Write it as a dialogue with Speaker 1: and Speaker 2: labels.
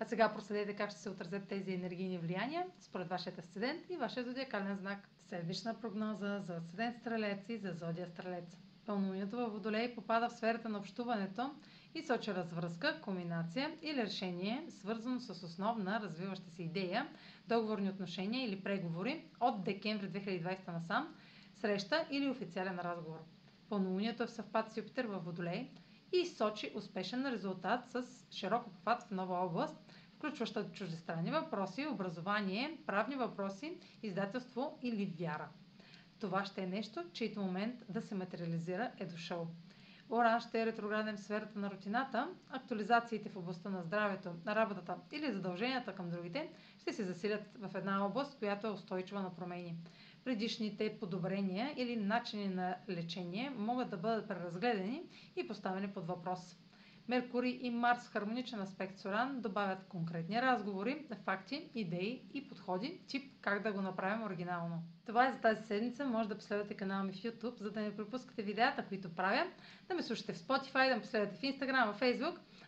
Speaker 1: А сега проследете как ще се отразят тези енергийни влияния според вашия асцендент и вашия зодиакален знак. Седмична прогноза за асцендент Стрелец и за зодия Стрелец. Пълнолунието във Водолей попада в сферата на общуването и сочи развръзка, комбинация или решение, свързано с основна развиваща се идея, договорни отношения или преговори от декември 2020 насам, среща или официален разговор. Пълнолунието е в съвпад с Юпитер във Водолей – и сочи успешен резултат с широко похват в нова област, включваща чуждестранни въпроси, образование, правни въпроси, издателство или вяра. Това ще е нещо, чието момент да се материализира е дошъл. Оран ще е ретрограден в сферата на рутината, актуализациите в областта на здравето, на работата или задълженията към другите ще се засилят в една област, която е устойчива на промени. Предишните подобрения или начини на лечение могат да бъдат преразгледани и поставени под въпрос. Меркурий и Марс в хармоничен аспект с Оран добавят конкретни разговори, факти, идеи и подходи, тип как да го направим оригинално. Това е за тази седмица. Може да последвате канала ми в YouTube, за да не пропускате видеята, които правя, да ме слушате в Spotify, да ме последвате в Instagram, в Facebook,